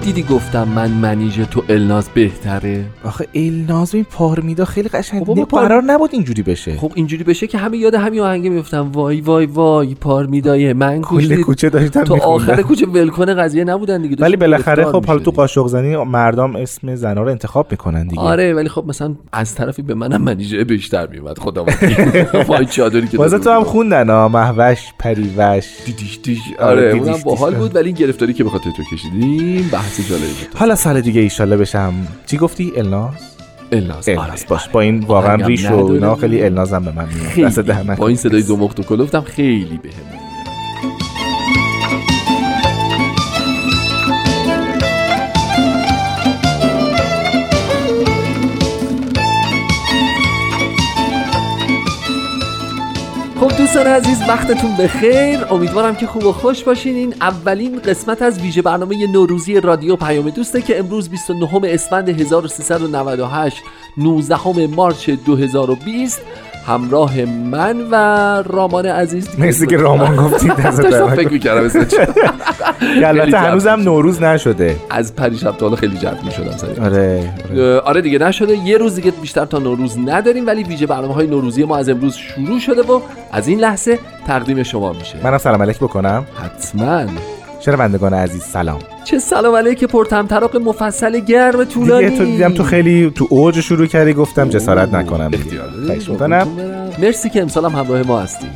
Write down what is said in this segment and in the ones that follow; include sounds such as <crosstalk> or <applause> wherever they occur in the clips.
دیدی گفتم من منیژه تو الناز بهتره؟ آخه الناز این پارمیدا خیلی قشنگ خب پار... قرار نبود اینجوری بشه. خب اینجوری بشه که همه یاد همین آهنگ میفتم وای وای وای پارمیدای من کل کوچه داشتن تو آخر کوچه ولکن قضیه نبودن دیگه. ولی بالاخره خب حالا تو قاشق زنی مردم اسم زنا رو انتخاب می‌کنن دیگه. آره ولی خب مثلا از طرفی به منم منیژه بیشتر میومد خدا <laughs> وای چادری که واسه تو هم خوندن ها مهوش پریوش. دیدیش دیش آره اونم باحال بود ولی این گرفتاری که به خاطر تو کشیدیم بحث جالبی بود حالا سال دیگه ایشالله بشم. چی گفتی؟ الناز الناز الناز باش با این واقعا ریش و اینا خیلی النازم به من میاد با این صدای دو مخت و کلفتم خیلی بهمون دوستان عزیز وقتتون بخیر. امیدوارم که خوب و خوش باشین. این اولین قسمت از ویژه برنامه نوروزی رادیو پیام دوسته که امروز 29 اسفند 1398 19 مارچ 2020 همراه من و رامان عزیز مرسی که رامان گفتید. <laughs> داشتم فکر می‌کردم <laughs> البته هنوزم نوروز نشده. از پریشب تا خیلی جد می‌شدم سریع. آره, آره. آره دیگه نشده. یه روز دیگه بیشتر تا نوروز نداریم ولی ویژه برنامه های نوروزی ما از امروز شروع شده و از این لحظه تقدیم شما میشه. منم سلام علیک بکنم. حتما. شنوندگان عزیز سلام؟ چه سلام علیک پرتمطراق مفصل گرم طولانی. دیگه تو دیدم تو خیلی تو اوج شروع کردی گفتم جسارت نکنم مرسی که امسال هم همراه ما هستی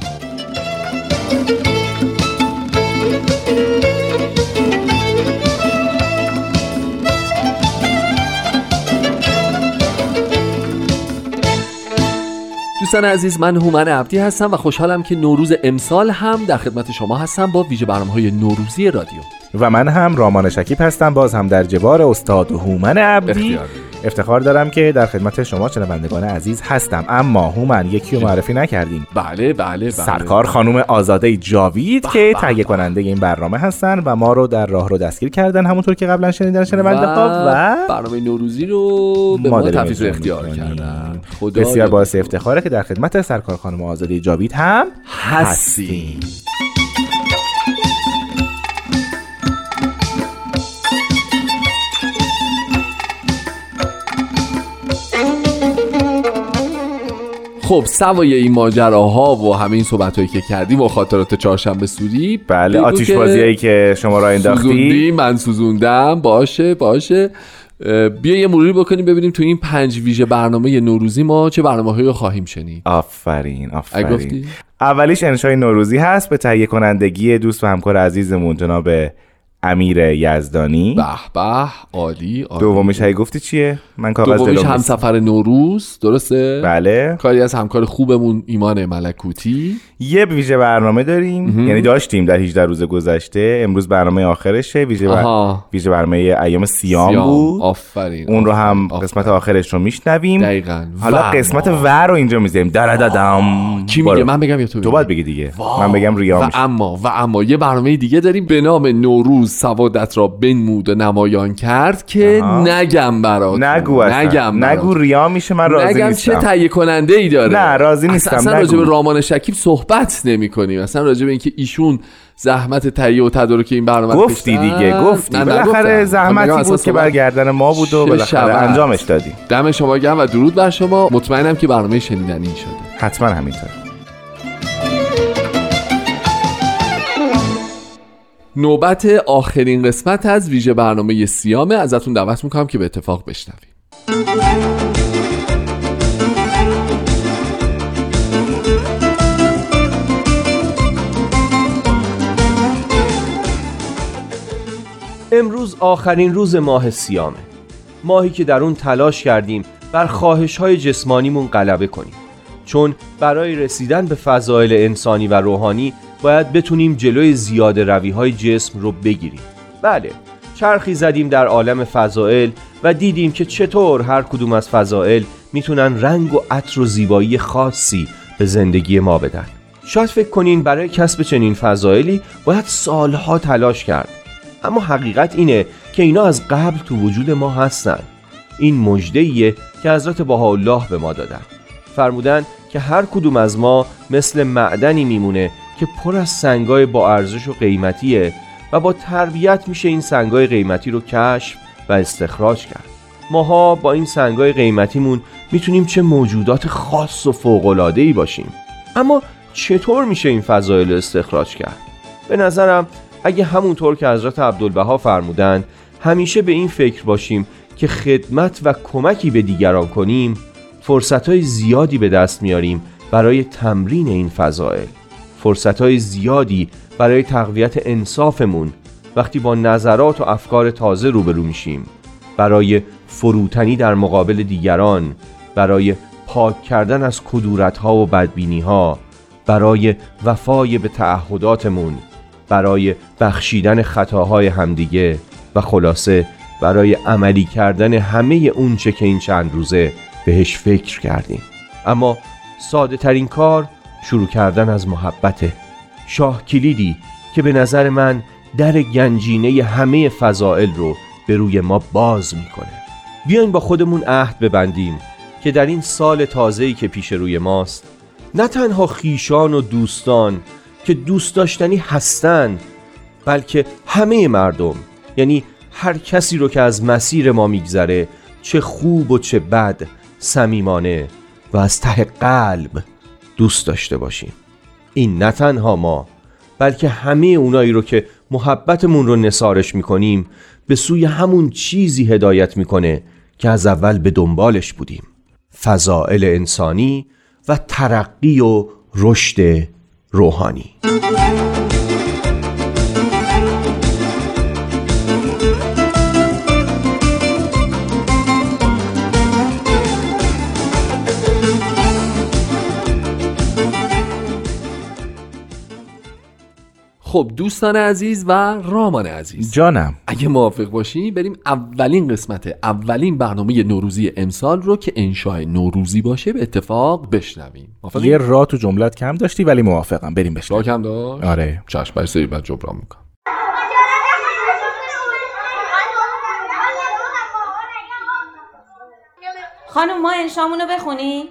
دوستان عزیز من هومن عبدی هستم و خوشحالم که نوروز امسال هم در خدمت شما هستم با ویژه برنامه های نوروزی رادیو. و من هم رامان شکیب هستم باز هم در جوار استاد هومن عبدی. افتخار دارم که در خدمت شما شنوندگان عزیز هستم. اما هومن یکی رو معرفی نکردیم. بله بله بله. سرکار خانم آزاده جاوید که تهیه کننده این برنامه هستن و ما رو در راه رو دستگیر کردن همونطور که قبلا شنیدن شنونده ها و برنامه نوروزی رو به ما تفیز اختیار کردن. بسیار باعث افتخاره که در خدمت سرکار خانم آزاده جاوید هم هستیم. خب سوای این ماجراها و همه این صحبت هایی که کردیم و خاطرات چهارشنبه سوری. بله آتیش هایی که شما را انداختی. من سوزوندم. باشه باشه. بیا یه مروری بکنیم ببینیم تو این پنج ویژه برنامه نوروزی ما چه برنامه هایی خواهیم شنید. آفرین آفرین. اولیش انشای نوروزی هست. به تهیه کنندگی دوست و همکار عزیزمون جناب امیر یزدانی. به به عالی دومیش هی گفتی چیه؟ من کاغذ دومیش هم سفر نوروز درسته؟ بله. کاری از همکار خوبمون ایمان ملکوتی. یه ویژه برنامه داریم. یعنی داشتیم در 18 روز گذشته. امروز برنامه آخرشه. ویژه بر... ویژه برنامه ایام سیام, سیام. بود. آفرین اون رو هم آفرین. قسمت آخرش رو میشنویم. دقیقاً. حالا قسمت ور رو اینجا می‌ذاریم. دادم کی میگه؟ من بگم یا تو تو باید بگی دیگه. من بگم ریام و اما و اما یه برنامه دیگه داریم به نام نوروز. سوادت را بنمود و نمایان کرد که نگم برات نگو نگم نگو ریا میشه من راضی نگم نیستم چه تهیه کننده ای داره؟ نه راضی نیستم اصلا راجع به رامان شکیب صحبت نمی کنیم اصلا راجع به اینکه ایشون زحمت تهیه و تدارک این برنامه گفتی دیگه گفتی. بالاخره زحمتی بود که برگردن ما بود و بالاخره انجامش دادیم. دم شما گرم و درود بر شما. مطمئنم که برنامه شنیدنی شده. حتما همینطور. نوبت آخرین قسمت از ویژه برنامه سیامه. ازتون دعوت می‌کنم که به اتفاق بشنویم. امروز آخرین روز ماه سیامه. ماهی که در اون تلاش کردیم بر خواهش های جسمانیمون غلبه کنیم. چون برای رسیدن به فضایل انسانی و روحانی باید بتونیم جلوی زیاده روی های جسم رو بگیریم. بله چرخی زدیم در عالم فضائل و دیدیم که چطور هر کدوم از فضائل می‌تونن رنگ و عطر و زیبایی خاصی به زندگی ما بدن. شاید فکر کنین برای کسب چنین فضائلی باید سالها تلاش کرد. اما حقیقت اینه که اینا از قبل تو وجود ما هستن. این مجده که حضرت الله به ما دادن. فرمودن که هر کدوم از ما مثل معدنی میمونه که پر از سنگای با ارزش و قیمتیه و با تربیت میشه این سنگای قیمتی رو کشف و استخراج کرد. ماها با این سنگای قیمتیمون می‌تونیم چه موجودات خاص و فوقلادهی باشیم. اما چطور میشه این فضایل استخراج کرد؟ به نظرم اگه همونطور که حضرت عبدالبها فرمودن همیشه به این فکر باشیم که خدمت و کمکی به دیگران کنیم فرصتهای زیادی به دست میاریم برای تمرین این فضائل فرصتهای زیادی برای تقویت انصافمون وقتی با نظرات و افکار تازه روبرو میشیم. برای فروتنی در مقابل دیگران برای پاک کردن از کدورت ها و بدبینی ها برای وفای به تعهداتمون برای بخشیدن خطاهای همدیگه و خلاصه برای عملی کردن همه اونچه که این چند روزه بهش فکر کردیم. اما ساده ترین کار شروع کردن از محبته شاه کلیدی که به نظر من در گنجینه همه فضائل رو به روی ما باز می‌کنه. بیاین با خودمون عهد ببندیم که در این سال تازه‌ای که پیش روی ماست نه تنها خیشان و دوستان که دوست داشتنی هستند بلکه همه مردم یعنی هر کسی رو که از مسیر ما میگذره چه خوب و چه بد صمیمانه و از ته قلب دوست داشته باشیم. این نه تنها ما بلکه همه اونایی رو که محبتمون رو نسارش می‌کنیم به سوی همون چیزی هدایت می‌کنه که از اول به دنبالش بودیم. فضائل انسانی و ترقی و رشد روحانی. خب دوستان عزیز و رامان عزیز. جانم. اگه موافق باشی بریم اولین قسمت اولین برنامه نوروزی امسال رو که انشای نوروزی باشه به اتفاق بشنویم. یه را تو جملت کم داشتی ولی موافقم. بریم بشنویم. را کم داشت؟ آره. چشم برای سری بعد جبران می‌کنم. خانم ما انشامونو بخونیم.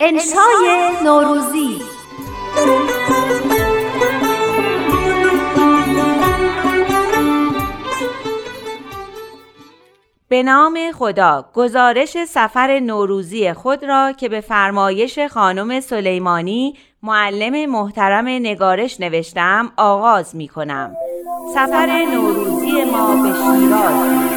انشای نوروزی. به نام خدا گزارش سفر نوروزی خود را که به فرمایش خانم سلیمانی معلم محترم نگارش نوشتم آغاز می کنم. سفر نوروزی ما به شیراز.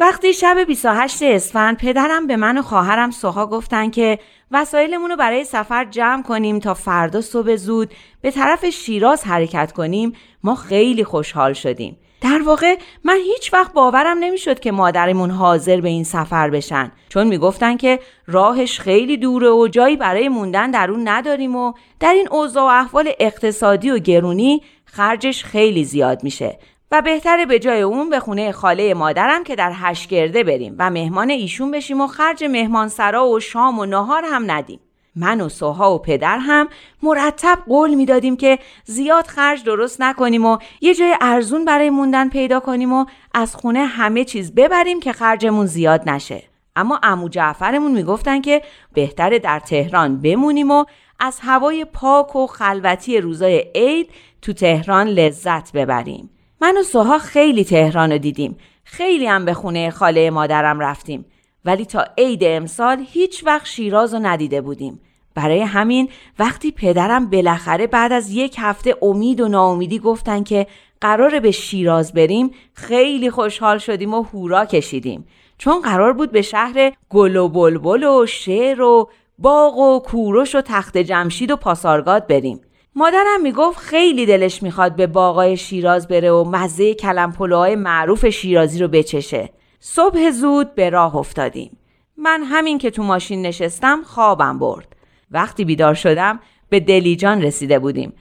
وقتی شب 28 اسفند پدرم به من و خواهرم سوها گفتن که وسایلمون رو برای سفر جمع کنیم تا فردا صبح زود به طرف شیراز حرکت کنیم ما خیلی خوشحال شدیم. در واقع من هیچ وقت باورم نمی‌شد که مادرمون حاضر به این سفر بشن. چون می‌گفتن که راهش خیلی دوره و جایی برای موندن در اون نداریم و در این اوضاع و احوال اقتصادی و گرونی خرجش خیلی زیاد میشه. و بهتره به جای اون به خونه خاله مادرم که در هشگرده بریم و مهمان ایشون بشیم و خرج مهمانسرا و شام و نهار هم ندیم. من و سوها و پدر هم مرتب قول می‌دادیم که زیاد خرج درست نکنیم و یه جای ارزون برای موندن پیدا کنیم و از خونه همه چیز ببریم که خرجمون زیاد نشه. اما امو جعفرمون می‌گفتن که بهتره در تهران بمونیم و از هوای پاک و خلوتی روزای عید تو تهران لذت ببریم. من و سوها خیلی تهران رو دیدیم. خیلی هم به خونه خاله مادرم رفتیم. ولی تا عید امسال هیچ وقت شیراز رو ندیده بودیم. برای همین وقتی پدرم بالاخره بعد از یک هفته امید و ناامیدی گفتن که قرار به شیراز بریم خیلی خوشحال شدیم و هورا کشیدیم چون قرار بود به شهر گل و بلبل و شعر و باغ و کوروش و تخت جمشید و پاسارگاد بریم مادرم می‌گفت خیلی دلش می‌خواد به باغای شیراز بره و مزه کلم پلوهای معروف شیرازی رو بچشه. صبح زود به راه افتادیم. من همین که تو ماشین نشستم خوابم برد. وقتی بیدار شدم به دلیجان رسیده بودیم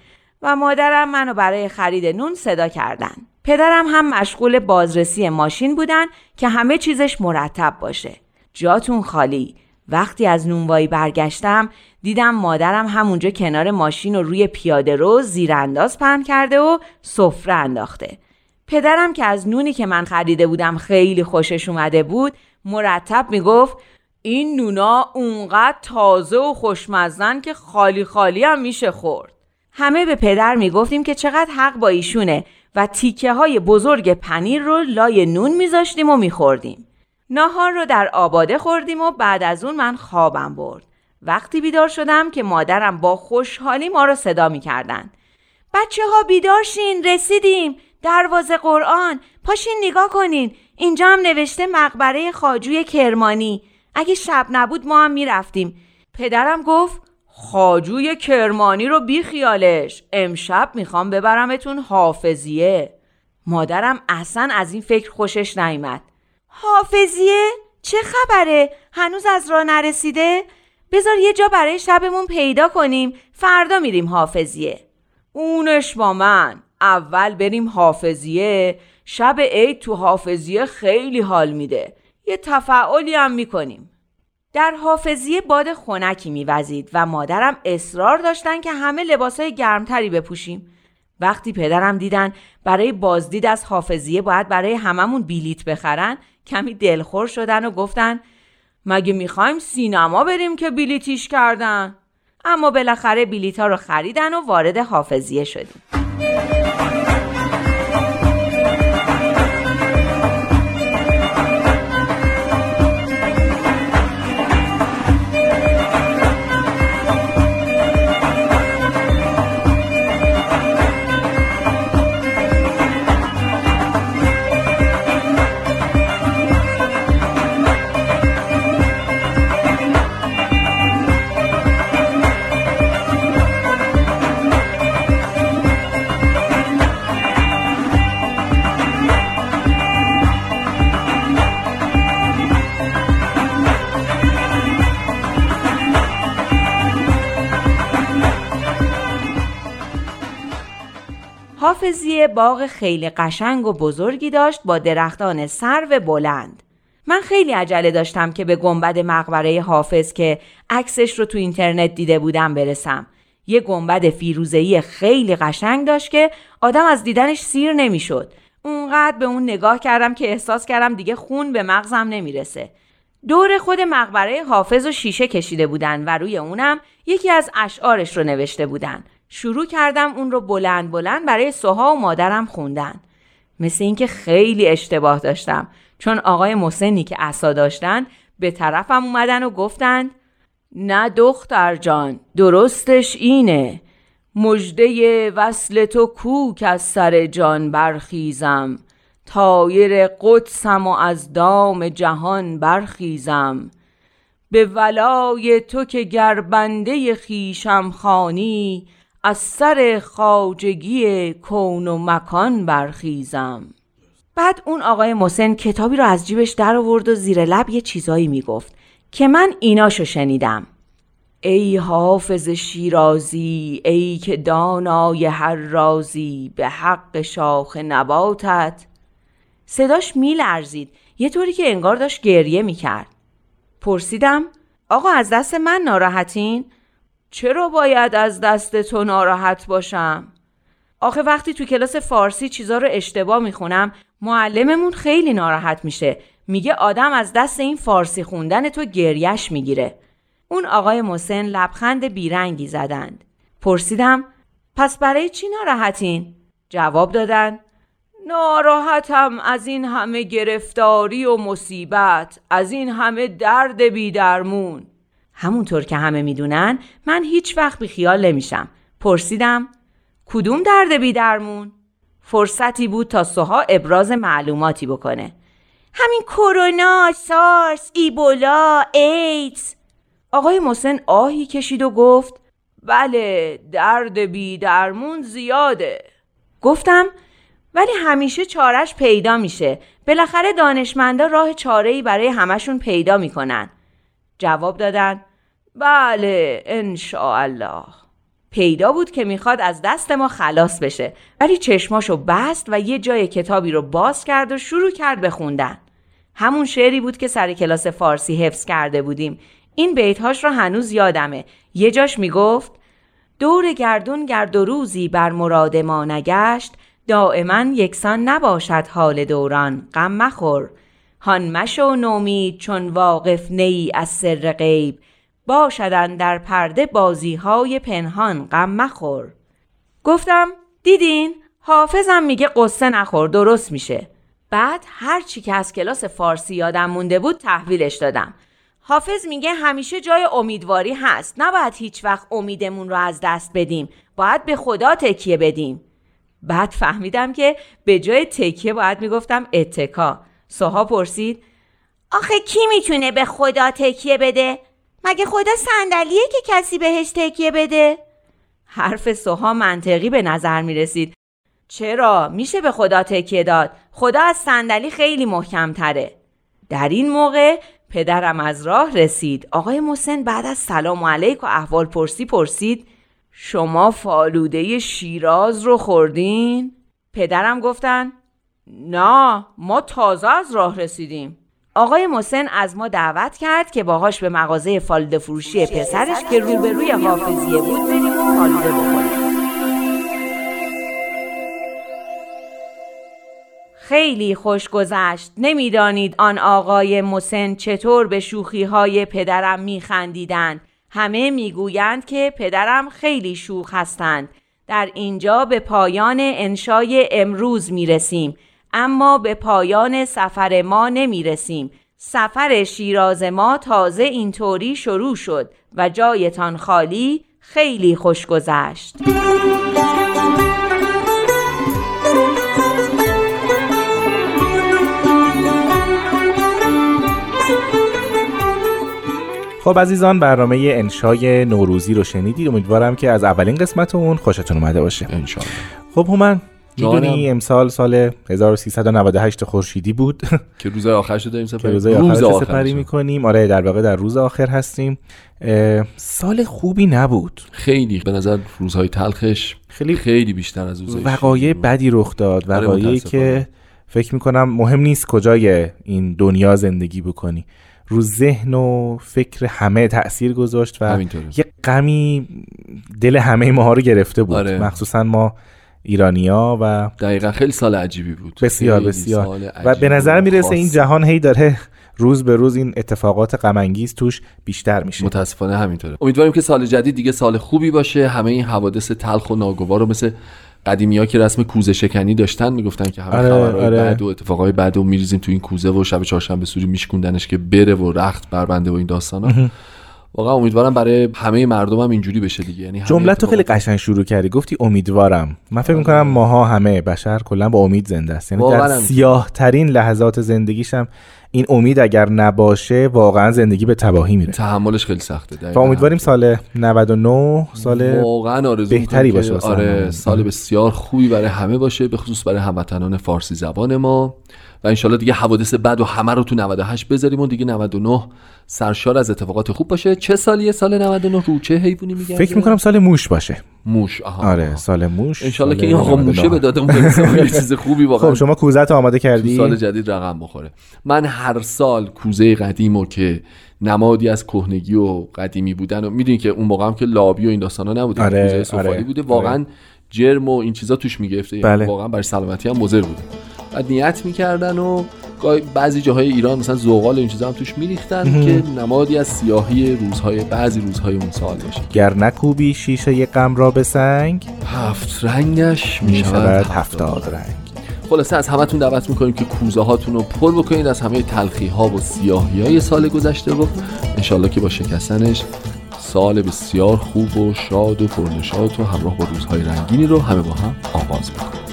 و مادرم منو برای خرید نون صدا کردن. پدرم هم مشغول بازرسی ماشین بودن که همه چیزش مرتب باشه. جاتون خالی. وقتی از نونوایی برگشتم دیدم مادرم همونجا کنار ماشین و روی پیاده رو زیرانداز پهن کرده و سفره انداخته. پدرم که از نونی که من خریده بودم خیلی خوشش اومده بود مرتب می‌گفت این نونا اونقدر تازه و خوشمزن که خالی خالی هم میشه خورد. همه به پدر می‌گفتیم که چقدر حق با ایشونه و تیکه های بزرگ پنیر رو لای نون میذاشتیم و میخوردیم. ناهار رو در آباده خوردیم و بعد از اون من خوابم برد. وقتی بیدار شدم که مادرم با خوشحالی ما رو صدا می‌کردن. بچه ها بیدار شین رسیدیم. دروازه قرآن. پاشین نگاه کنین. اینجا هم نوشته مقبره خاجوی کرمانی. اگه شب نبود ما هم می‌رفتیم. پدرم گفت خاجوی کرمانی رو بی خیالش. امشب می‌خوام ببرمتون حافظیه. مادرم اصلا از این فکر خوشش نیامد حافظیه؟ چه خبره؟ هنوز از راه نرسیده؟ بذار یه جا برای شبمون پیدا کنیم. فردا میریم حافظیه. اونش با من. اول بریم حافظیه. شب عید تو حافظیه خیلی حال میده. یه تفعالی هم می‌کنیم. در حافظیه باد خنکی میوزید و مادرم اصرار داشتن که همه لباسای گرمتری بپوشیم. وقتی پدرم دیدن برای بازدید از حافظیه باید برای هممون بیلیت بخرن کمی دلخور شدن و گفتن مگه می‌خوایم سینما بریم که بیلیتیش کردن؟ اما بالاخره بیلیت ها رو خریدن و وارد حافظیه شدیم. حافظیه باغ خیلی قشنگ و بزرگی داشت با درختان سرو بلند. من خیلی عجله داشتم که به گنبد مقبره حافظ که عکسش رو تو اینترنت دیده بودم برسم. یه گنبد فیروزه‌ای خیلی قشنگ داشت که آدم از دیدنش سیر نمی‌شد. اونقدر به اون نگاه کردم که احساس کردم دیگه خون به مغزم نمی‌رسه. دور خود مقبره حافظ و شیشه کشیده بودن و روی اونم یکی از اشعارش رو نوشته بودن. شروع کردم اون رو بلند بلند برای سوها و مادرم خوندن. مثل اینکه خیلی اشتباه داشتم. چون آقای مسنی که عصا داشتن به طرفم اومدن و گفتند نه دختر جان درستش اینه. مجده وصل تو کوک از سر جان برخیزم. تایر قدسم و از دام جهان برخیزم. به ولای تو که گربنده خیشم خانی از سر خاجگی کون و مکان برخیزم. بعد اون آقای مسن کتابی رو از جیبش در آورد و زیر لب یه چیزایی می‌گفت که من ایناشو شنیدم. ای حافظ شیرازی ای که دانای هر رازی به حق شاخ نباتت. صداش میلرزید یه طوری که انگار داشت گریه می‌کرد. پرسیدم آقا از دست من ناراحتین؟ چرا باید از دست تو ناراحت باشم؟ آخه وقتی تو کلاس فارسی چیزا رو اشتباه می‌خونم معلممون خیلی ناراحت میشه میگه آدم از دست این فارسی خوندن تو گریش می‌گیره اون آقای مسن لبخند بیرنگی زدند پرسیدم پس برای چی ناراحتین؟ جواب دادن ناراحتم از این همه گرفتاری و مصیبت از این همه درد بیدرمون همونطور که همه می‌دونن من هیچ وقت بی خیال نمیشم. پرسیدم کدوم درد بی درمون؟ فرصتی بود تا سوها ابراز معلوماتی بکنه. همین کرونا، سارس، ایبولا، ایدز. آقای مسن آهی کشید و گفت بله درد بی درمون زیاده. گفتم ولی همیشه چارش پیدا میشه. بالاخره دانشمندا راه چاره برای همشون پیدا می‌کنن. جواب دادن بله الله پیدا بود که می‌خواد از دست ما خلاص بشه ولی چشماشو بست و یه جای کتابی رو باز کرد و شروع کرد به خوندن. همون شعری بود که سر کلاس فارسی حفظ کرده بودیم. این بیتهاش رو هنوز یادمه. یه جاش می‌گفت دور گردون گرد و روزی بر مراد ما نگشت دائما یکسان نباشد حال دوران. غم مخور. هان مشو نومید چون واقف نی از سر غیب. باشدن در پرده بازی های پنهان غم مخور. گفتم دیدین؟ حافظم میگه قصه نخور درست میشه. بعد هر چی که از کلاس فارسی یادم مونده بود تحویلش دادم. حافظ میگه همیشه جای امیدواری هست. نباید هیچ وقت امیدمون رو از دست بدیم. باید به خدا تکیه بدیم. بعد فهمیدم که به جای تکیه باید می‌گفتم اتکا. سوها پرسید آخه کی می‌تونه به خدا تکیه بده؟ مگه خدا صندلیه که کسی بهش تکیه بده؟ حرف سوها منطقی به نظر می‌رسید چرا؟ میشه به خدا تکیه داد خدا از صندلی خیلی محکم تره در این موقع پدرم از راه رسید آقای محسن بعد از سلام علیک و احوال پرسی پرسید شما فالوده شیراز رو خوردین؟ پدرم گفتن نه ما تازه از راه رسیدیم. آقای محسن از ما دعوت کرد که باهاش به مغازه فالوده فروشی پسرش که روبروی حافظیه بود بریم و فالوده بخوریم. خیلی خوش گذشت. نمی‌دانید آن آقای مسن چطور به شوخی های پدرم میخندیدند. همه می‌گویند که پدرم خیلی شوخ هستند. در اینجا به پایان انشای امروز می رسیم اما به پایان سفر ما نمی رسیم سفر شیراز ما تازه اینطوری شروع شد و جایتان خالی خیلی خوش گذشت. خب عزیزان برنامه انشای نوروزی رو شنیدید. امیدوارم که از اولین قسمت اون خوشتون اومده باشه. انشالله خب هومن می‌دونی امسال سال 1398 خورشیدی بود. <laughs> که روز آخر شده داریم سپری روز آخر سپری می‌کنیم. آره در واقع در روز آخر هستیم. سال خوبی نبود. خیلی به نظر روزهای تلخش خیلی خیلی بیشتر از روزهای وقایع بدی رخ داد. آره، وقایعی که فکر می‌کنم مهم نیست کجای این دنیا زندگی بکنی. رو ذهن و فکر همه تاثیر گذاشت و یه غمی دل همه ماها رو گرفته بود. آره. مخصوصا ما ایرانیا و دقیقا خیلی سال عجیبی بود. بسیار بسیار. و به نظر می‌رسه این جهان هی داره روز به روز این اتفاقات غم توش بیشتر میشه. متاسفانه همینطوره. امیدواریم که سال جدید دیگه سال خوبی باشه. همه این حوادث تلخ و ناگوار رو مثل قدیمی ها که رسم کوزه شکنی داشتن می‌گفتن که همه آره، خبرهای آره. بعد و اتفاقای و میریزیم تو این کوزه و شب چهارشنبه سوری میشکوندنش که بره و رخت بربنده و این داستانا. واقعا امیدوارم برای همه مردم هم اینجوری بشه دیگه. یعنی جمله تو خیلی قشنگ شروع کردی. گفتی امیدوارم. من فکر می‌کنم ماها همه بشر کلا با امید زنده است. یعنی در سیاه ترین لحظات زندگیشم این امید اگر نباشه واقعا زندگی به تباهی میره. تحملش خیلی سخته و امیدواریم سال 99 سال واقعا آرزو بهتری باشه آره سال بسیار خوبی برای همه باشه به خصوص برای هموطنان فارسی زبان ما. و انشالله دیگه حوادث بد و همه رو تو 98 بذاریم و دیگه 99 سرشار از اتفاقات خوب باشه. چه سالیه؟ سال 99 رو چه حیوانی میگن فکر می‌کنم سال موش باشه. موش آها. آره سال موش انشالله که این آقا موشه به دادمون یه <laughs> چیز خوبی واقعا خب شما کوزت آماده کردی؟ سال جدید رقم بخوره. من هر سال کوزه قدیمو که نمادی از کهنگی و قدیمی بودن و می‌دونی که اون موقع هم که لابی و این داستانا نبوده آره، کوزه آره، بوده واقعا آره. جرم و این چیزا توش می‌گرفته. یعنی بله. واقعا برای سلامتی هم مضر بوده. نیت می‌کردن و بعضی جاهای ایران مثلا زغال این چیزا هم توش میریختن که نمادی از سیاهی روزهای بعضی روزهای اون سال باشه. گر نکوبی شیشه غم را به سنگ هفت رنگش می‌شود هفتاد رنگ. خلاصه از همتون دعوت می‌کنیم که کوزه هاتون رو پر بکنید از همه تلخی ها و سیاهی های سال گذشته و انشالله که با شکستنش سال بسیار خوب و شاد و پرنشاد و همراه با روزهای رنگینی رو همه با هم آغاز بکنیم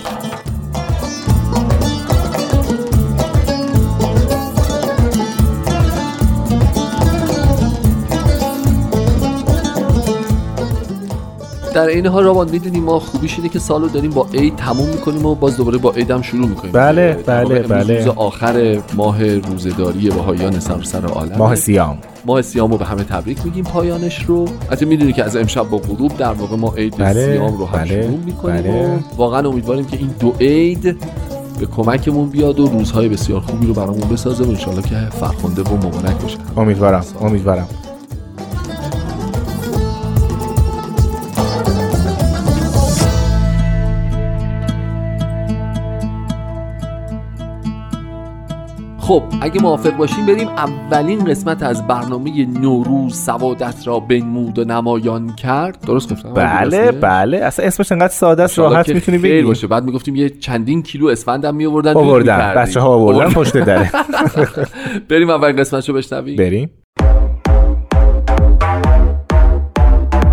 در این حال رابان می‌دونیم ما خوبیش اینه که سالو داریم با عید تموم می‌کنیم و باز دوباره با عید هم شروع می‌کنیم. بله بله بله. روز آخر ماه روزداری بهایان سراسر عالم. ماه سیام. ماه سیام رو به همه تبریک میگیم پایانش رو. حتی می‌دونی که از امشب با غروب در واقع ما عید بله، سیام رو هم بله، شروع می‌کنیم بله. واقعا امیدواریم که این دو عید به کمکمون بیاد و روزهای بسیار خوبی رو برامون بسازه و انشالله که فرخنده و مبارک باشه امیدوارم امیدوارم. خب اگه موافق باشیم بریم اولین قسمت از برنامه نوروز سوادت را بنمود و نمایان کرد. درست گفتم؟ بله بله. اصلا اسمش انقدر ساده است راحت می‌تونی بگی. باشه. بعد می‌گفتیم یه چندین کیلو اسفند هم میآوردن آوردن. بچه ها آوردن پشت دره. <laughs> بریم اول قسمت رو بشنویم. بریم.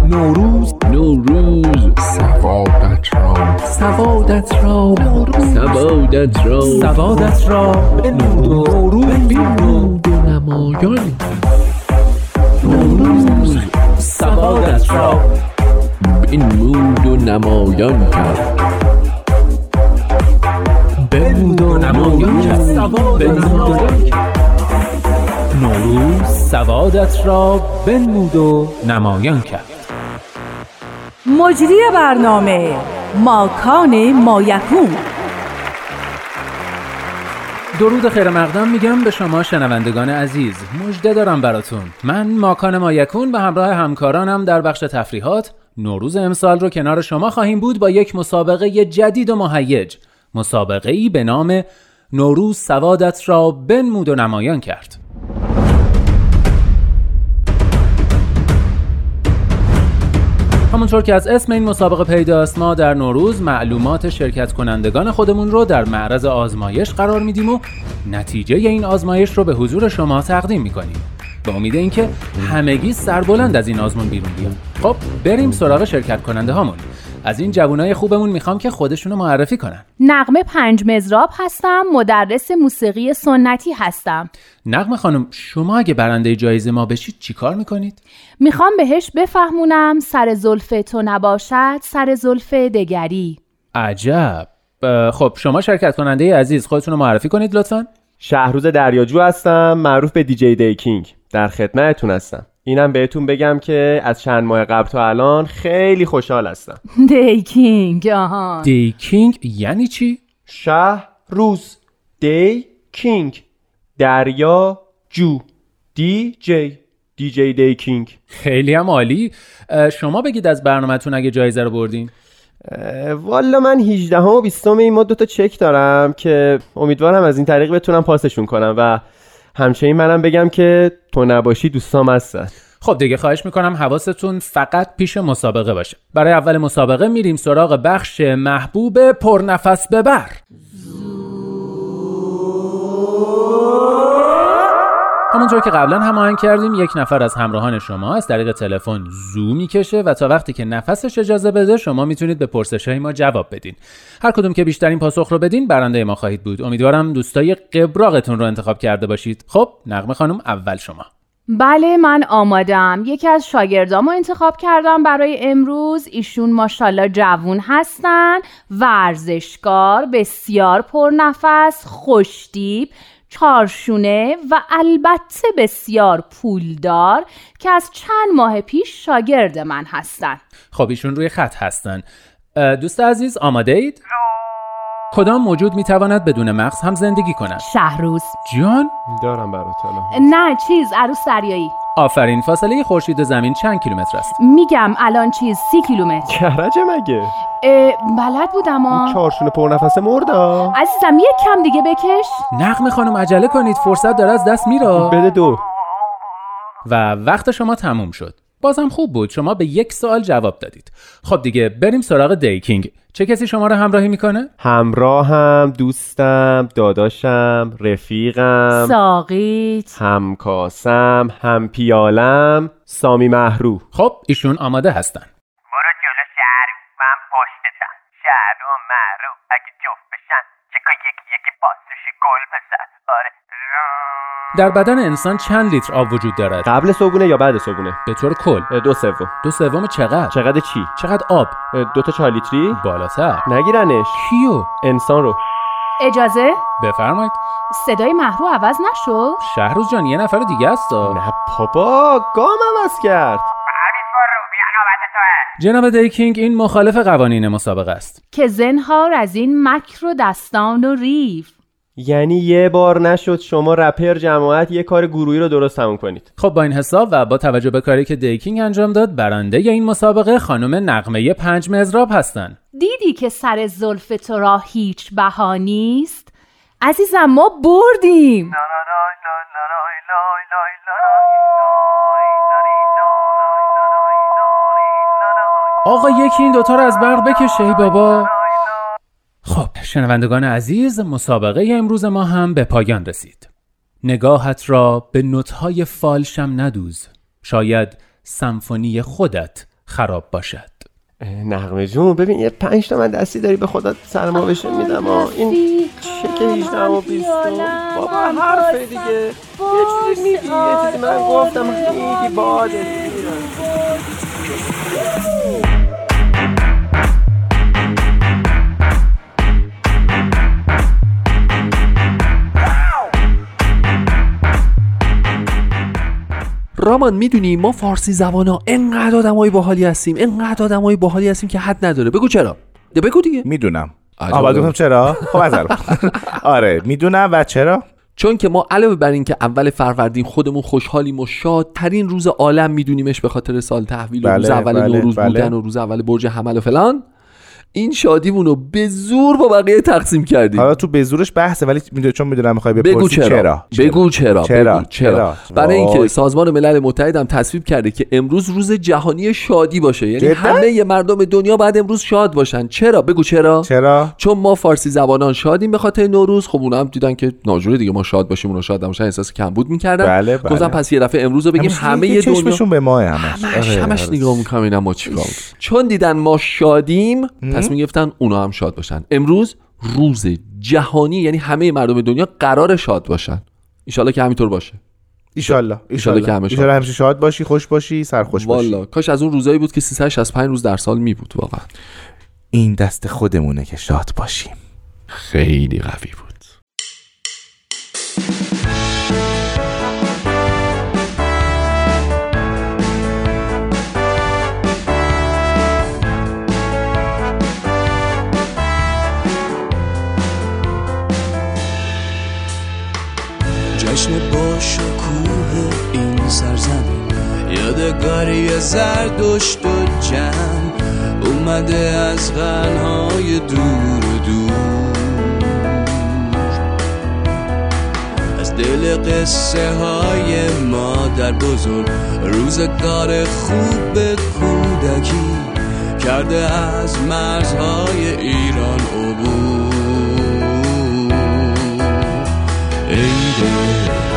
نوروز نوروز سوادت را. سوادت را. سوادت را. سوادت را. به نوروز بنمود. و نمایان. نوروز. سوادت را. بنمود و نمایان کرد. بنمود و نمایان کرد. نوروز سوادت را. بنمود و نمایان کرد. مجری برنامه ماکان مایکون. درود خیر مقدم میگم به شما شنوندگان عزیز. مژده دارم براتون. من ماکان مایکون به همراه همکارانم در بخش تفریحات نوروز امسال رو کنار شما خواهیم بود با یک مسابقه جدید و مهیج. مسابقه ای به نام نوروز سوادت را بنمود و نمایان کرد. همونطور که از اسم این مسابقه پیداست ما در نوروز معلومات شرکت کنندگان خودمون رو در معرض آزمایش قرار میدیم و نتیجه این آزمایش رو به حضور شما تقدیم می‌کنیم. به امید اینکه همگی سربلند از این آزمون بیرون بیان. خب بریم سراغ شرکت کننده هامون. از این جوانای خوبمون می‌خوام که خودشونو معرفی کنن. نقمه پنج مزراب هستم مدرس موسیقی سنتی هستم. نقمه خانم شما اگه برنده جایزه ما بشید چیکار می‌کنید؟ می‌خوام بهش بفهمونم سر زلف تو نباشد سر زلف دگری. عجب. خب شما شرکت کننده عزیز خودتون رو معرفی کنید لطفا. شهروز دریاجو هستم معروف به دیجی دیکینگ در خدمتتون هستم. اینم بهتون بگم که از چند ماه قبل تا الان خیلی خوشحال هستم. دیکینگ آها دیکینگ یعنی چی؟ شهر روز. دی کینگ دریا جو. دی جی. دی جی دی کینگ خیلی هم عالی. شما بگید از برنامهتون اگه جایزه رو بردین. والا من 18 و 20 این ما دوتا چک دارم که امیدوارم از این طریق بتونم پاسشون کنم و همچنین منم بگم که تو نباشی دوستام هستن. خب دیگه خواهش می‌کنم حواستون فقط پیش مسابقه باشه. برای اول مسابقه میریم سراغ بخش محبوب پرنفس ببر همونطور که قبلا هماهنگ کردیم یک نفر از همراهان شما از طریق تلفن زو می‌کشه و تا وقتی که نفسش اجازه بده شما می‌تونید به پرسش های ما جواب بدین. هر کدوم که بیشترین پاسخ رو بدین برنده ما خواهید بود. امیدوارم دوستای قبراقتون رو انتخاب کرده باشید. خب نقمه خانم اول شما. بله من آمادم. یکی از شاگردامو انتخاب کردم برای امروز. ایشون ماشاءالله جوون هستن. ورزشکار بسیار پرنفس خوشتیب چارشونه و البته بسیار پولدار که از چند ماه پیش شاگرد من هستن. خب ایشون روی خط هستن. دوست عزیز آماده اید؟ کدام موجود می‌تواند بدون مغز هم زندگی کند؟ شهروز. جان؟ دارم برات نه چیز عروس دریایی. آفرین فاصله خورشید زمین چند کیلومتر است؟ میگم الان چیز سی کیلومتر. کرجه مگه؟ بلد بودم آ چارشون پر نفس مردا. عزیزم یک کم دیگه بکش. نقم خانم عجله کنید فرصت داره از دست میره. بده دو. و وقت شما تموم شد. بازم خوب بود. شما به یک سوال جواب دادید. خب دیگه بریم سراغ دیکینگ. چه کسی شما رو همراهی می‌کنه؟ همراهم، دوستم، داداشم، رفیقم ساقیت. همکاسم، همپیالم، سامی محرو خب ایشون آماده هستن. برو جلو شهر من پشتتم. شهر و محرو اگه جفت بشن چکا یکی یکی پاسوش گل پسر آره در بدن انسان چند لیتر آب وجود دارد؟ قبل صبحونه یا بعد صبحونه؟ به طور کل. دو سوم. دو سوم چقدر؟ چقدر چی؟ چقدر آب؟ دو تا چهار لیتری؟ بالاتر. نگیرنش. کیو؟ انسان رو. اجازه؟ بفرمایید. صدای محرو عوض نشد. شهروز جان یه نفر دیگه است. نه بابا گام عوض کرد. جناب دیکینگ این مخالف قوانین مسابقه است. که زنهار از این مکر و دستان و ریف. یعنی یه بار نشد شما رپر جماعت یه کار گروهی رو درست تموم کنید. خب با این حساب و با توجه به کاری که دیکینگ انجام داد برنده این مسابقه خانم نقمه پنج مزراب هستن. دیدی که سر زلف تو را هیچ بها نیست؟ عزیزم ما بردیم. آقا یکی این دوتا رو از برق بکشه ای بابا. خب شنوندگان عزیز مسابقه امروز ما هم به پایان رسید. نگاهت را به نوتهای فالشم ندوز. شاید سمفونی خودت خراب باشد. نغمه جون ببین یه پنج تا من دستی داری به خودت سرما بشه میدم این چه که 18 و 20 بابا حرف دیگه. یه چیزی میگی یه چیزی من گفتم میگی باده رامان می‌دونی ما فارسی زبان ها انقدر آدمای باحالی هستیم انقدر آدمای باحالی هستیم که حد نداره. بگو چرا؟ بگو دیگه. می‌دونم. آباد چرا؟ خب از <laughs> آره می‌دونم و چرا؟ چون که ما علاوه بر این که اول فروردین خودمون خوشحالیم و شادترین روز عالم میدونیمش به خاطر سال تحویل و روز بله، اول بله، نوروز بله. بودن و روز اول برج حمل و فلان این شادیمون رو به زور با بقیه تقسیم کردیم حالا تو به زورش بحثه ولی می‌دونی چون می‌دونم می‌خوای بپرسی بگو چرا. چرا. بگو چرا چرا. بگو چرا. برای وای. اینکه سازمان ملل متحد هم تصویب کرده که امروز روز جهانی شادی باشه. یعنی جدا؟ همه مردم دنیا بعد امروز شاد باشن. چرا؟ بگو چرا. چرا؟ چون ما فارسی زبانان شادیم به خاطر نوروز. خب اونا هم دیدن که ناجوره دیگه ما شاد باشیم اونا شاد نباشن احساس کمبود می‌کردن. بله، بله. گفتم پس یه دفعه امروز رو بگیم همه دنیا به ماه همش. همش آره، آره. نگاه می‌کنم اینا ما چیکار. چون دیدن ما شادیم پس می‌گفتن اونا هم شاد باشن. امروز روز جهانی یعنی همه مردم دنیا قرار شاد باشن. ایشالله که همینطور باشه. ایشالله ایشالله. که همه شاد همیشه شاد باشی خوش باشی سرخوش باشی. والا کاش از اون روزایی بود که 365 روز در سال می بود واقعا. این دست خودمونه که شاد باشیم. خیلی قوی بود. یادگاری زردشت و جمع اومده از غنهای دور و دور. از دل قصه های مادر بزرگ روزگار خوب کودکی کرده از مرزهای ایران عبور. عیده عیده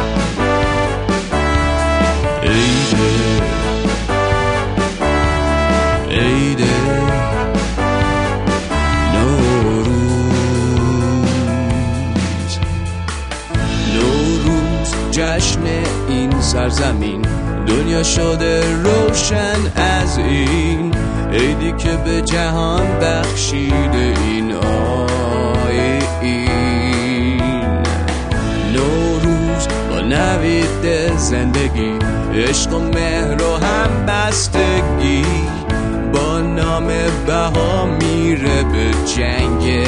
سرزمین دنیا شده روشن از این. عیدی که به جهان بخشیده این. آیین نوروز با نوید زندگی. عشق و مهر و هم بستگی با نام بها میره به جنگ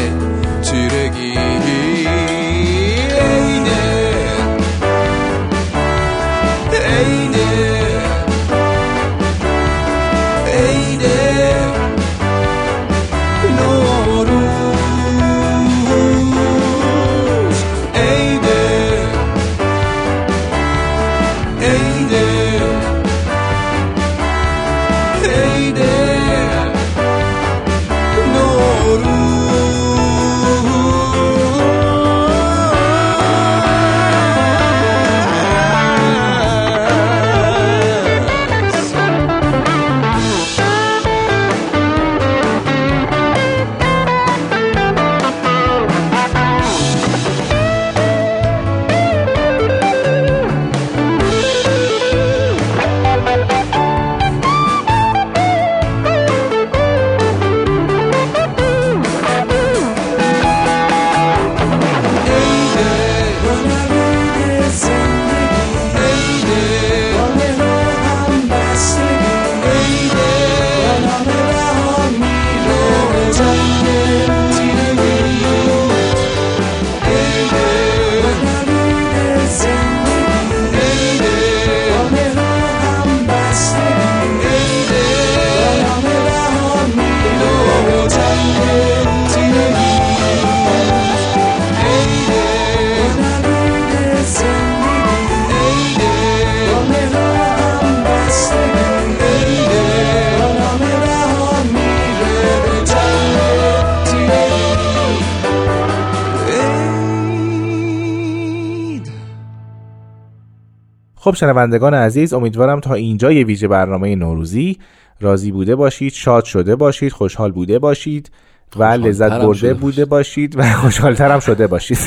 خب شنوندگان عزیز امیدوارم تا اینجا یه ویژه برنامه نوروزی. راضی بوده باشید شاد شده باشید خوشحال بوده باشید و لذت برده بوده باشید و <laughs> خوشحالتر هم شده باشید.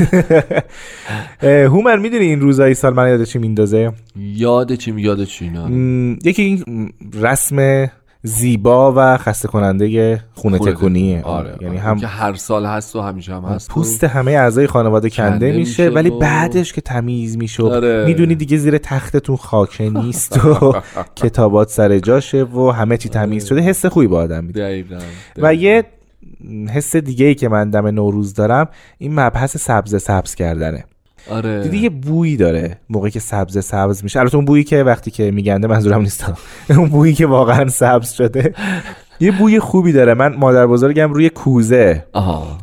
<laughs> هومن می‌دونی این روزای سال من یاد چی میندازه؟ یاد چی یاد چی یکی این رسم زیبا و خسته کننده خونه تکونیه. آره, آره. یعنی هم که هر سال هست و همیشه هم هست پوست همه اعضای خانواده کنده, میشه, ولی بعدش که تمیز میشه آره. می‌دونی دیگه زیر تختتون خاکه نیست و <laughs> کتابات سر جاشه و همه چی تمیز شده. حس خوبی با آدم میده و یه حس دیگه ای که من دم نوروز دارم این مبحث سبز سبز کردنه. آره. دیدی یه بویی داره موقعی که سبز سبز میشه. البته اون بویی که وقتی که میگنده منظورم نیست. <laughs> اون بویی که واقعا سبز شده. یه بوی خوبی داره. من مادر بزرگم روی کوزه آها.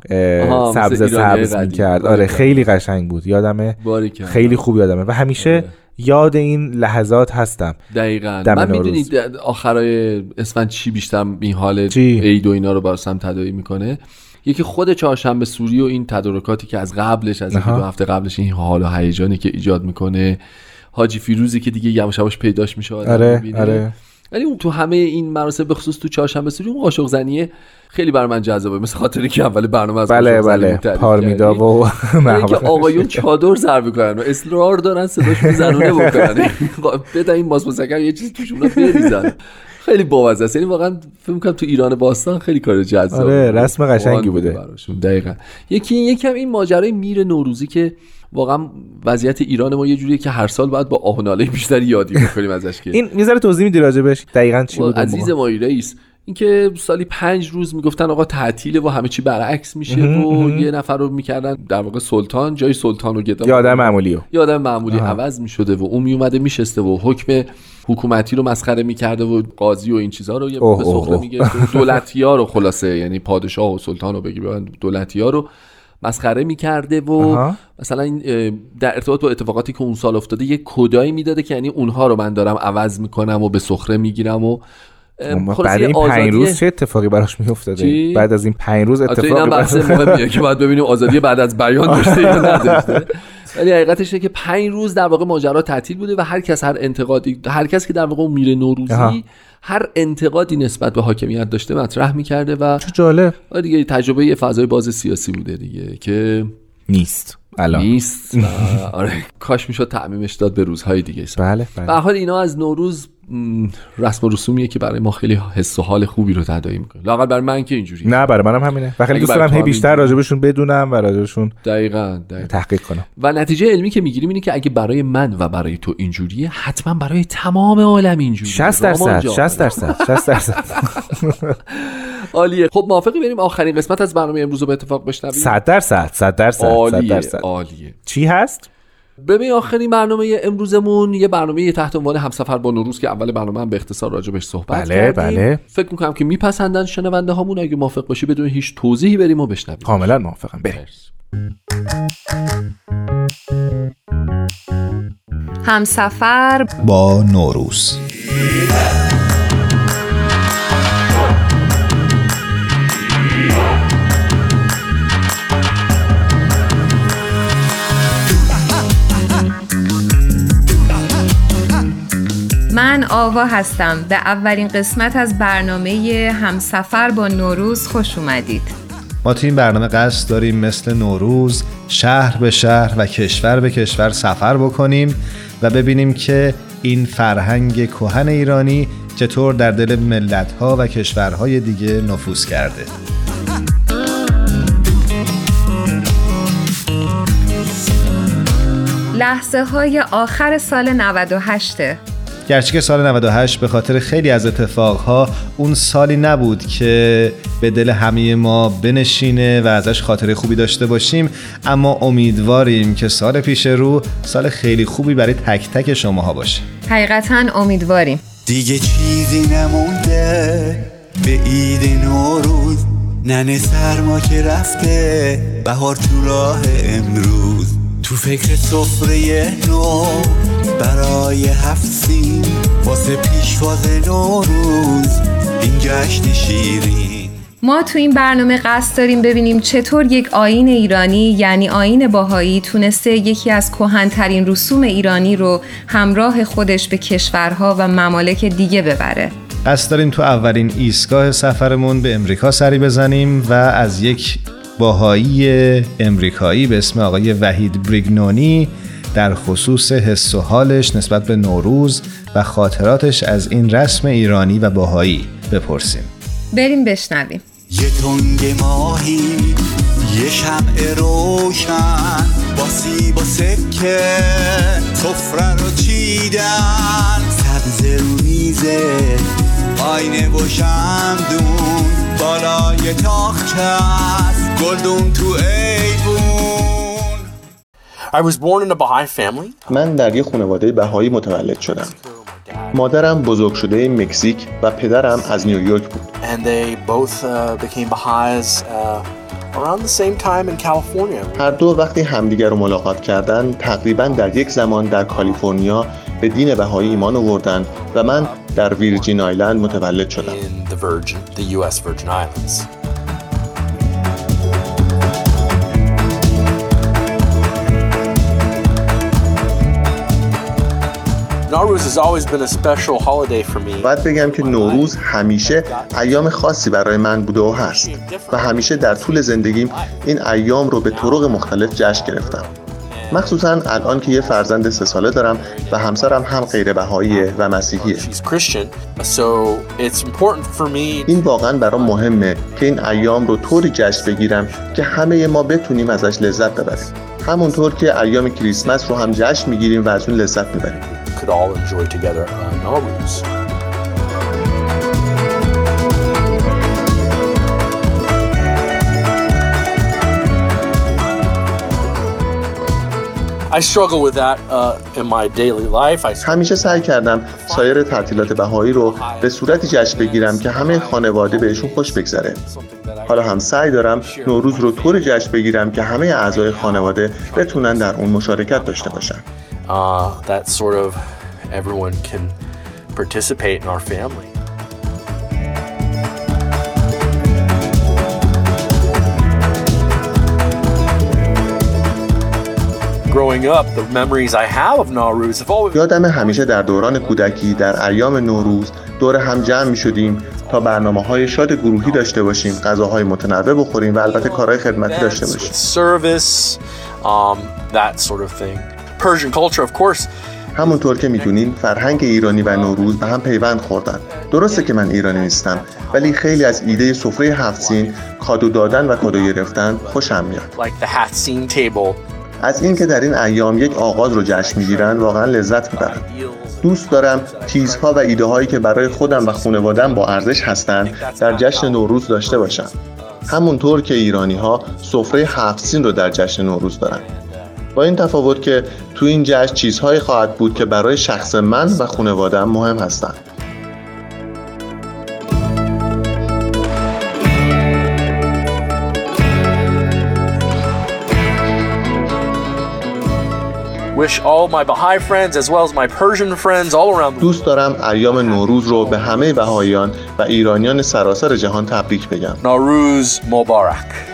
سبز سبز می‌کرد. آره خیلی قشنگ بود. یادمه؟ خیلی خوب یادمه. و همیشه آره. یاد این لحظات هستم. دقیقا. من می‌دونی آخرای اسفند چی بیشتر این حال عید و اینا رو براسم تدایی می‌کنه؟ یکی خود چهارشنبه سوری و این تدارکاتی که از قبلش از یک دو هفته قبلش این حال و هیجانی که ایجاد می‌کنه حاجی فیروزی که دیگه یواش یواش پیداش میشه آره آره. ولی اون تو همه این مراسم به خصوص تو چهارشنبه سوری اون قاشق زنیه. خیلی بر من جذابه مثل خاطری که اول برنامه از بله بله. پارمیدا و که آقایون چادر سر می‌کنن و اصرار دارن صداش زنونه بکنن. بده این ماس یه چیزی توش اونا بریزن. خیلی بامزه است. یعنی واقعا فکر کنم تو ایران باستان خیلی کار جذاب آره رسم قشنگی بوده. دقیقا. یکی یکم این ماجرای میر نوروزی که واقعا وضعیت ایران ما یه جوریه که هر سال باید با آهناله بیشتر یادی بکنیم ازش که. <laughs> این می‌ذاره توضیح میدی راجبش دقیقاً چی بود عزیز ما رئیس اینکه سالی پنج روز می‌گفتن آقا تعطیله و همه چی برعکس میشه و یه نفر رو می‌کردن در واقع سلطان جای سلطان رو گدا. یه آدم معمولی یه آدم معمولی عوض می‌شده و اون میومده میشسته و حکم حکومتی رو مسخره می‌کرده و قاضی و این چیزا رو یه به سخره میگه دولتی ها رو خلاصه یعنی پادشاه و سلطان رو بگی دولتی ها رو مسخره می‌کرده و مثلا در ارتباط با اتفاقاتی که اون سال افتاده یه کدایی می‌داده که یعنی اونها رو من دارم عوض می‌کنم و به سخره می‌گیرم و بعد این پنج روز چه اتفاقی براش میافتاده؟ بعد از این پنج روز اتفاقی براش مهمیه <laughs> که باید ببینیم آزادی بعد از بیان داشته یا نداشته. <laughs> ولی حقیقتش که پنج روز در واقع ماجرا تعطیل بوده و هر کس هر انتقادی هر کس که در واقع میره نوروزی هر انتقادی نسبت به حاکمیت داشته مطرح می‌کرده و چه جالب. دیگه تجربه یه فضای باز سیاسی بوده دیگه که نیست. الان. نیست. <laughs> آره کاش می‌شد تعمیمش داد به روزهای دیگه. بله بله. به حال اینا از نوروز رسم و رسومیه که برای ما خیلی حس و حال خوبی رو تداعی می‌کنه. لاقل برای من که اینجوری نه برای منم همینه. و خیلی دوست دارم هی بیشتر راجبشون بدونم و راجبشون دقیقاً, تحقیق کنم. و نتیجه علمی که می‌گیریم اینه که اگه برای من و برای تو اینجوریه حتما برای تمام عالم اینجوریه. 60 درصد 60 درصد 60 درصد. <laughs> عالیه. خب موافقی بریم؟ آخرین قسمت از برنامه امروز رو به اتفاق بشنویم. 100 درصد 100 درصد عالیه عالیه. چی هست؟ ببین آخرین برنامه امروزمون یه برنامه تحت عنوان همسفر با نوروز که اول برنامه هم به اختصار راجبش صحبت بله کردیم. بله. فکر می‌کنم که میپسندن شنونده هامون اگه موافق باشی بدون هیچ توضیحی بریم و بشنویم. کاملا موافقم. برس همسفر با نوروز. من آوا هستم. به اولین قسمت از برنامه همسفر با نوروز خوش اومدید. ما تو این برنامه قصد داریم مثل نوروز شهر به شهر و کشور به کشور سفر بکنیم و ببینیم که این فرهنگ کهن ایرانی چطور در دل ملتها و کشورهای دیگه نفوذ کرده. لحظه های آخر سال 98 گرچه که سال 98 به خاطر خیلی از اتفاقها اون سالی نبود که به دل همه ما بنشینه و ازش خاطره خوبی داشته باشیم اما امیدواریم که سال پیش رو سال خیلی خوبی برای تک تک شماها باشه. حقیقتا امیدواریم. دیگه چیزی نمونده به عید نوروز ننه سرما که رفته بهار تو راه امروز. تو فکر سفره نو برای هفت سین واسه پیشواز نوروز این جشن شیرین. ما تو این برنامه قصد داریم ببینیم چطور یک آین ایرانی یعنی آین باهایی تونسته یکی از کهنترین رسوم ایرانی رو همراه خودش به کشورها و ممالک دیگه ببره. قصد داریم تو اولین ایستگاه سفرمون به امریکا سری بزنیم و از یک باهایی امریکایی به اسم آقای وحید بریگنونی در خصوص حس و حالش نسبت به نوروز و خاطراتش از این رسم ایرانی و باهایی بپرسیم. بریم بشنویم. یه تنگ ماهی یه شمع روشن با سیب و سکه سفره رو چیدن. سبز رو میزه آینه و شمدون بالای تاخچه است. گلدون تو ایوون I was born in a Baha'i family. من در یه خانواده بهایی متولد شدم. مادرم بزرگ شده مکزیک و پدرم از نیویورک بود. And they both uh, became Baha'is uh, around the same time in California. هر دو وقتی همدیگر رو ملاقات کردن تقریبا در یک زمان در کالیفرنیا به دین بهایی ایمان آوردن و من در ویرجین آیلند متولد شدم. In the Virgin, the US Virgin Islands. باید بگم که نوروز همیشه ایام خاصی برای من بوده و هست و همیشه در طول زندگیم این ایام رو به طرق مختلف جشن گرفتم. مخصوصا الان که یه فرزند سه ساله دارم و همسرم هم غیر بهاییه و مسیحیه. این واقعا برام مهمه که این ایام رو طوری جشن بگیرم که همه ما بتونیم ازش لذت ببریم. همونطور که ایام کریسمس رو هم جشن می‌گیریم و از اون لذت می‌بریم. Could all enjoy together on Nowruz. I struggle with that uh, in my daily life. I همیشه سعی کردم سایر تعطیلات بهایی رو به صورتی جشن بگیرم که همه خانواده بهشون خوش بگذره. حالا هم سعی دارم نوروز رو طور جشن بگیرم که همه اعضای خانواده بتونن در اون مشارکت داشته باشن. Uh, that sort of everyone can participate in our family. Growing up, the memories I have of Nowruz have always یادم همیشه در دوران کودکی در ایام نوروز دور هم جمع می شدیم تا برنامه های شاد گروهی داشته باشیم غذاهای متنوع بخوریم و البته کارهای خدمتی داشته باشیم Persian culture of course. همونطور که می‌دونین فرهنگ ایرانی و نوروز به هم پیوند خوردن. درسته که من ایرانی نیستم ولی خیلی از ایده سفره هفت سین کادو دادن و کادو گرفتن خوشم میاد. از اینکه در این ایام یک آغاز رو جشن می‌گیرن واقعا لذت می‌برم دوست دارم چیزها و ایده هایی که برای خودم و خانوادم با ارزش هستند در جشن نوروز داشته باشم. همونطور که ایرانی ها سفره هفت سین رو در جشن نوروز دارن. با این تفاوت که تو این جشن چیزهایی خواهد بود که برای شخص من و خانوادم مهم هستند. دوست دارم ایام نوروز رو به همه بهاییان و ایرانیان سراسر جهان تبریک بگم. نوروز مبارک.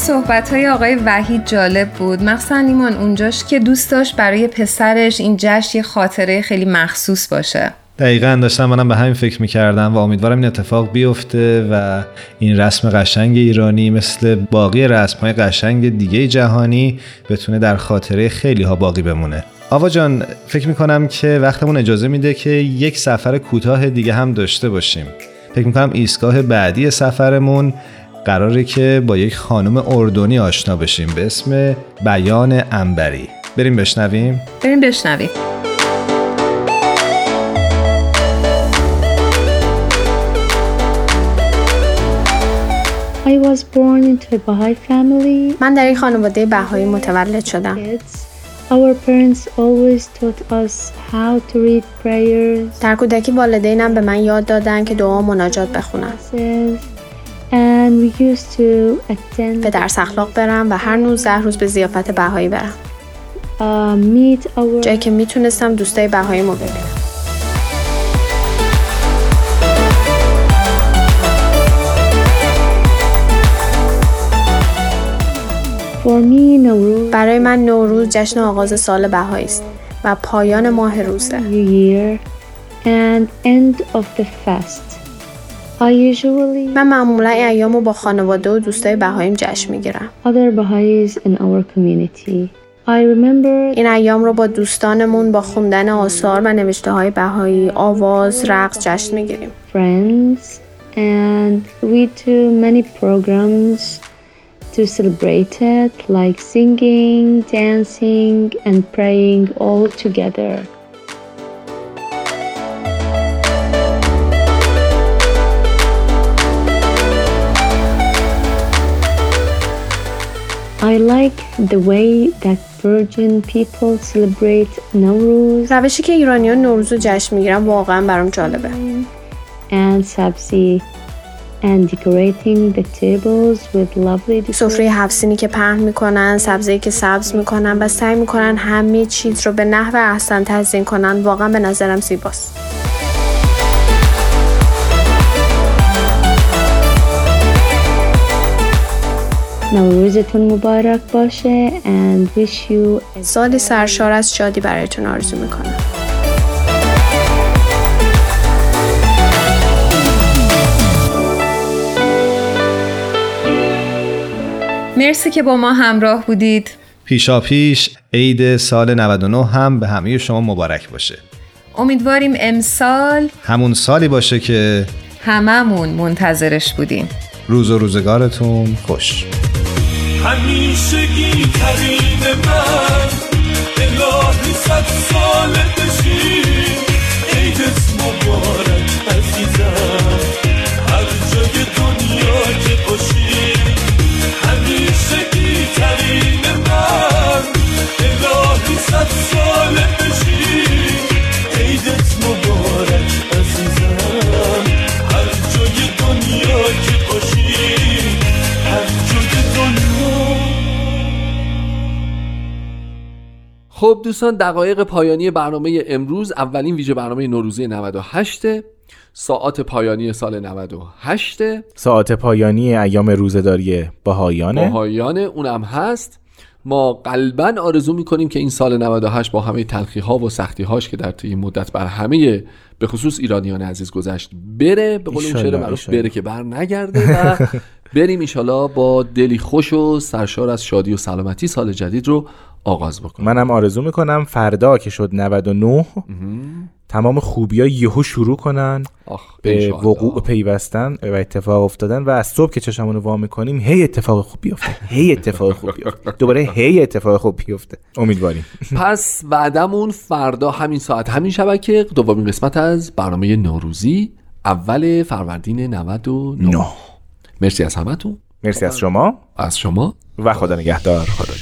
صحبت های آقای وحید جالب بود. مخصوصا ایمان اونجاش که دوست داشت برای پسرش این جشن یه خاطره خیلی مخصوص باشه. دقیقا داشتم منم به همین فکر می‌کردم و امیدوارم این اتفاق بیفته و این رسم قشنگ ایرانی مثل باقی رسم های قشنگ دیگه جهانی بتونه در خاطره خیلی ها باقی بمونه. آوا جان فکر می‌کنم که وقتمون اجازه میده که یک سفر کوتاه دیگه هم داشته باشیم. فکر می‌کنم ایستگاه بعدی سفرمون قراره که با یک خانم اردنی آشنا بشیم به اسم بیان انبری بریم بشنویم بریم بشنویم I was born into a Baha'i family. من در یک خانواده بهایی متولد شدم. Our parents always taught us how to read prayers. در کودکی والدینم به من یاد دادن که دعا مناجات بخونم. به درس اخلاق برم و هر 19 روز به زیافت بهایی برم. جایی که می‌تونستم دوستای بهایی رو ببینم. For me, Nowruz برای من نوروز جشن آغاز سال بهایی است و پایان ماه روزه. من معمولا ایامو با خانواده و دوستای بهاییم جشن می‌گیرم. این ایام رو با دوستانمون با خوندن آثار و نوشته های بهایی آواز رقص جشن می‌گیریم. To celebrate it, like singing, dancing, and praying all together. I like the way that virgin people celebrate Nowruz روشی که ایرانیان نوروز رو جشن می‌گیرن واقعا برام جالبه. and sabzi and decorating the tables with lovely سفره هفسینی که پهن می‌کنن، سبزی که سبز می‌کنن و سعی می‌کنن همه چیز رو به نحو احسن تزیین کنن واقعا به نظرم زیباست. نوروزتون مبارک باشه and wish you a سالی سرشار از شادی برایتون آرزو می‌کنم. مرسی که با ما همراه بودید. پیشا پیش عید سال 99 هم به همه شما مبارک باشه. امیدواریم امسال همون سالی باشه که هممون منتظرش بودیم. روز و روزگارتون خوش. همیشگی ترین من الهی صد سال بشی عیدت مبارک عزیزم هر جای دنیا که باشی همیشگی ترین من الهی صد سال خب دوستان دقایق پایانی برنامه امروز اولین ویژه برنامه نوروزی 98 ساعت پایانی سال 98 ساعت پایانی ایام روزداری بهایانه. باهایانه اونم هست. ما قلبا آرزو می‌کنیم که این سال 98 با همه تلخی ها و سختی هاش که در طی مدت بر همه به خصوص ایرانیان عزیز گذشت بره. به قول اون شعر معروف. بره که بر نگرده و <laughs> بریم ایشالا با دلی خوش و سرشار از شادی و سلامتی سال جدید رو آغاز بکنیم منم آرزو می‌کنم فردا که شد 99 تمام خوبی ها یهو شروع کنن به. وقوع پیوستن و اتفاق افتادن و از صبح که چشمون رو وا می‌کنیم هی اتفاق خوب بیفته هی اتفاق خوب بیفته. دوباره هی اتفاق خوب بیفته. امیدواریم. پس بعدمون فردا همین ساعت همین شبکه دومین قسمت از برنامه نوروزی اول فروردین 99 مرسی از همتون. مرسی از شما. از شما. و خدا نگهدار. خدا